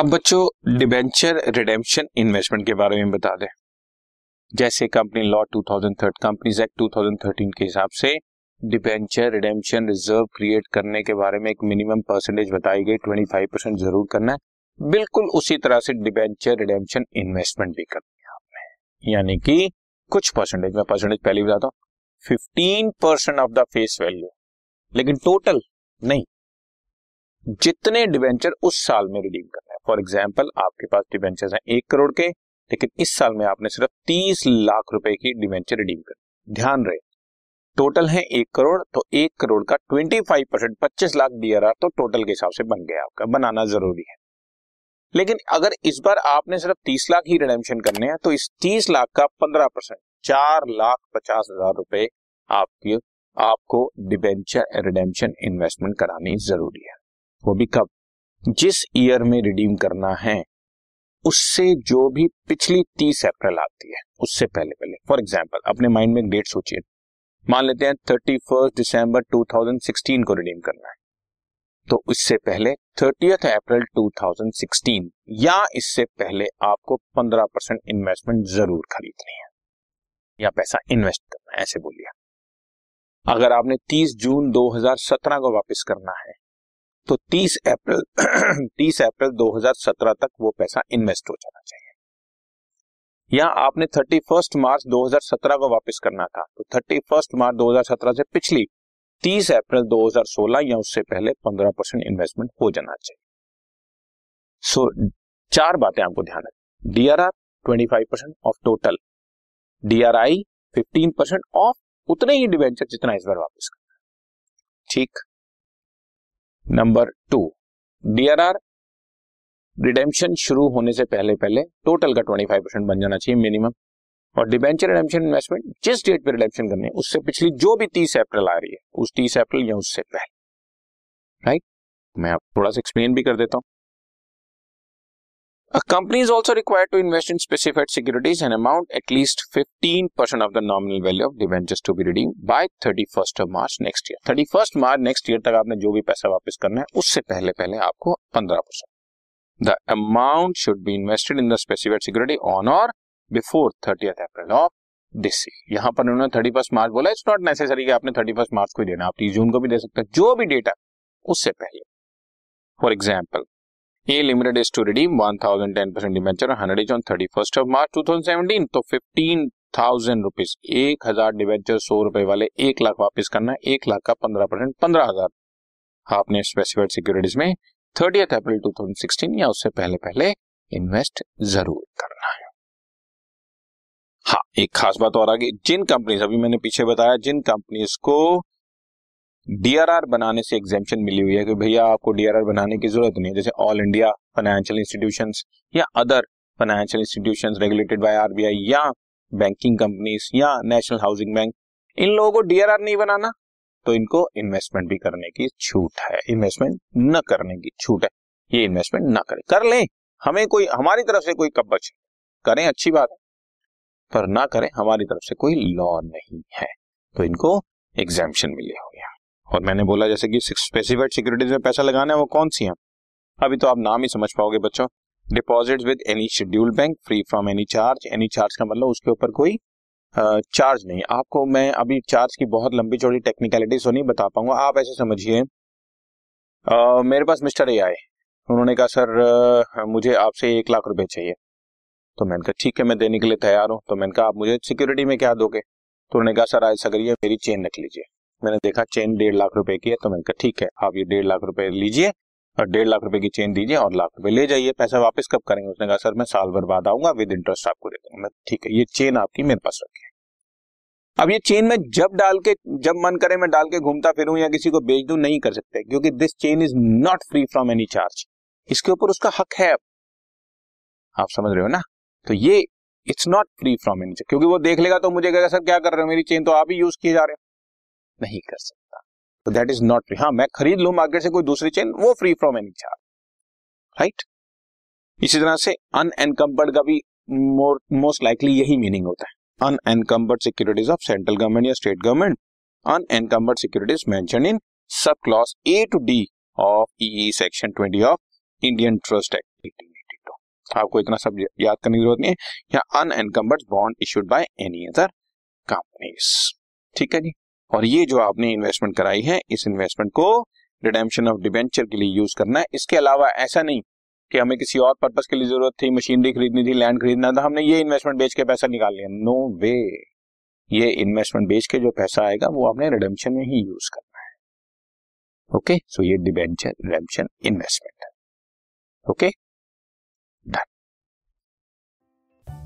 अब बच्चों debenture redemption investment के बारे में बता दें। जैसे कंपनी लॉ 2003 कंपनीज़ एक्ट 2013 के हिसाब से डिबेंचर रिडेम्पशन रिज़र्व क्रिएट करने के बारे में एक मिनिमम परसेंटेज बताई गई 25 परसेंट ज़रूर करना है। बिल्कुल उसी तरह से डिबेंचर रिडेम्पशन इन्वेस्टमेंट भी करनी है आपने। यानी कि कुछ परसेंटेज में परसेंटेज पहले बताता हूँ। Fifteen percent of the face value लेकिन टोटल नहीं। जितने डिवेंचर उस साल में रिडीम करना फॉर एग्ज़ाम्पल, आपके पास डिवेंचर हैं एक करोड़ के, लेकिन इस साल में आपने सिर्फ़ तीस लाख रुपए की डिवेंचर रिडीम कर। ध्यान रहे, टोटल है एक करोड़ तो एक करोड़ का ट्वेंटी फाइव परसेंट, पच्चीस लाख डीआरआर तो टोटल के हिसाब से बन गया आपका, बनाना ज़रूरी है। लेकिन अगर इस बार आपने सिर्फ़ तीस लाख ही रिडेम्पशन करने हैं तो इस तीस लाख का पंद्रह परसेंट, चार लाख पचास हज़ार रुपए आपकी, आपको डिबेंचर रिडेम्पशन इन्वेस्टमेंट करानी ज़रूरी है। वो भी कब? जिस ईयर में रिडीम करना है, उससे जो भी पिछली तीस अप्रैल आती है, उससे पहले पहले। फॉर एग्ज़ाम्पल अपने माइंड में डेट सोचिए। मान लेते हैं थर्टी फ़र्स्ट दिसंबर 2016 को रिडीम करना है। तो इससे पहले थर्टीथ अप्रैल 2016 या इससे पहले आपको 15 परसेंट इन्वेस्टमेंट ज़रूर खरीदनी है। या पैसा इन्वेस्ट करना है, ऐसे बोलिए। अगर आपने 30 जून 2017 को वापस करना है तो 30 अप्रैल 30 अप्रैल 2017 तक वो पैसा इन्वेस्ट हो जाना चाहिए। या आपने 31 मार्च 2017 को वापस करना था तो 31 मार्च 2017 से पिछली 30 अप्रैल 2016 या उससे पहले 15 परसेंट इन्वेस्टमेंट हो जाना चाहिए। सो so, चार बातें आपको ध्यान रखें D DRR 25 percent of total DRI 15 percent of उतने ही डिवेंचर जितना इस बार वापस करना ठीक? नंबर टू डीआरआर रिडेम्पशन शुरू होने से पहले पहले टोटल का 25 परसेंट बन जाना चाहिए मिनिमम और डिबेंचर रिडेम्पशन इन्वेस्टमेंट जिस डेट पर रिडेम्पशन करनी है, उससे पिछली जो भी 30 अप्रैल आ रही है, उस 30 अप्रैल या उससे पहले। राइट मैं आप थोड़ा सा एक्सप्लेन भी कर देता हूँ। A company is also required to invest in specified securities an amount at least 15% of the nominal value of debentures to be redeemed by 31st of March next year. 31st March next year तक आपने जो भी पैसा वापस करना है, उससे पहले पहले आपको 15 percent the amount should be invested in the specified security on और before thirty April of this year यहाँ पर उन्होंने थर्टी फ़र्स्ट मार्च बोला इट्स नॉट नेसेसरी कि आपने थर्टी फ़र्स्ट मार्च को ही देना आप तीस जून को भी दे सकते हैं। जो भी डेटा उससे पहले. For example A limited is to redeem one thousand ten percent debenture hundred is on thirty first of March two thousand seventeen तो फिफ्टीन थाउज़ेंड रुपीज़ एक हज़ार डिवेंचर सौ रुपए वाले एक लाख वापस करना है। एक लाख का पंद्रह परसेंट, पंद्रह हज़ार। आपने स्पेसिफाइड सिक्योरिटीज में thirty April two thousand sixteen या उससे पहले पहले इन्वेस्ट ज़रूर करना है। हाँ एक खास बात और आगे। जिन कंपनीज़ अभी मैंने पीछे बताया, जिन कंपनीज़ को डीआरआर बनाने से एग्जेम्पन मिली हुई है कि भैया आपको डीआरआर बनाने की ज़रूरत नहीं है। जैसे ऑल इंडिया फाइनेंशियल इंस्टीट्यूशन या other financial institution regulated by RBI या बैंकिंग कंपनीज़ या नेशनल हाउसिंग बैंक इन लोगों को डीआरआर नहीं बनाना। तो इनको इन्वेस्टमेंट भी करने की छूट है। इन्वेस्टमेंट न करने की छूट है। ये इन्वेस्टमेंट न करें। कर लें। हमें कोई, हमारी तरफ़ से कोई कब्बच करें, अच्छी बात है। पर ना करें, हमारी तरफ़ से कोई लॉ नहीं है। तो इनको एग्जामेशन मिले हो। गया और मैंने बोला, जैसे कि स्पेसिफाइड सिक्योरिटीज में पैसा लगाना है, वो कौन सी है? अभी तो आप नाम ही समझ पाओगे बच्चों। Deposit with any scheduled bank free from any charge any charge का मतलब उसके ऊपर कोई चार्ज नहीं। आपको मैं अभी चार्ज की बहुत लंबी चौड़ी टेक्निकलिटीज तो नहीं बता पाऊँगा। आप ऐसे समझिए। मेरे पास मिस्टर ए आए उन्होंने कहा, सर मुझे आपसे एक लाख रुपए चाहिए। तो मैंने कहा, ठीक है, मैं देने के लिए तैयार हूँ। तो मैंने कहा, आप मुझे सिक्योरिटी में क्या दोगे? तो उन्होंने कहा, सर आज सगरिए मेरी चेन रख लीजिए। मैंने देखा चेन डेढ़ लाख रुपए की है तो मैंने कहा, ठीक है, आप ये डेढ़ लाख रुपए लीजिए और डेढ़ लाख रुपए की चेन दीजिए और लाख रुपए ले जाइए। पैसा वापस कब करेंगे? उसने कहा, सर, मैं साल भर बाद आऊँगा विद इंटरेस्ट आपको दे दूँगा। मैं, ठीक है, ये चेन आपकी मेरे पास रखी है। अब ये चेन में जब डाल के, जब मन करे मैं डाल के घूमता फिरूं या किसी को बेच दूँ, नहीं कर सकते, क्योंकि this chain is not free from any charge इसके ऊपर उसका हक है अब। आप समझ रहे हो ना? तो ये it's not free from any charge क्योंकि वो देख लेगा तो मुझे कहेगा, सर, क्या कर रहे हो? मेरी चेन तो आप ही यूज़ किए जा रहे हो। नहीं कर सकता। तो दैट इज़ नॉट हाँ मैं खरीद लू मार्केट से कोई दूसरी चेन वो free from any charge right इसी तरह से अनएनकम्बर्ड का भी मोस्ट लाइकली यही मीनिंग होता है। Unencumbered securities of central government या state government unencumbered securities mention in sub clause A to D of E section twenty of Indian trust act आपको इतना सब याद करने की ज़रूरत नहीं है। या unencumbered bond issued by any other companies ठीक है जी? और ये जो आपने इन्वेस्टमेंट कराई है, इस इन्वेस्टमेंट को रिडेम्पशन ऑफ़ डिबेंचर के लिए यूज़ करना है। इसके अलावा ऐसा नहीं कि हमें किसी और पर्पज के लिए ज़रूरत थी मशीनरी खरीदनी थी लैंड खरीदना था, हमने ये इन्वेस्टमेंट बेच के पैसा निकाल लिया। नो वे ये इन्वेस्टमेंट बेच के जो पैसा आएगा, वो आपने रिडेम्पशन में ही यूज़ करना है। ओके सो ये debenture redemption investment okay done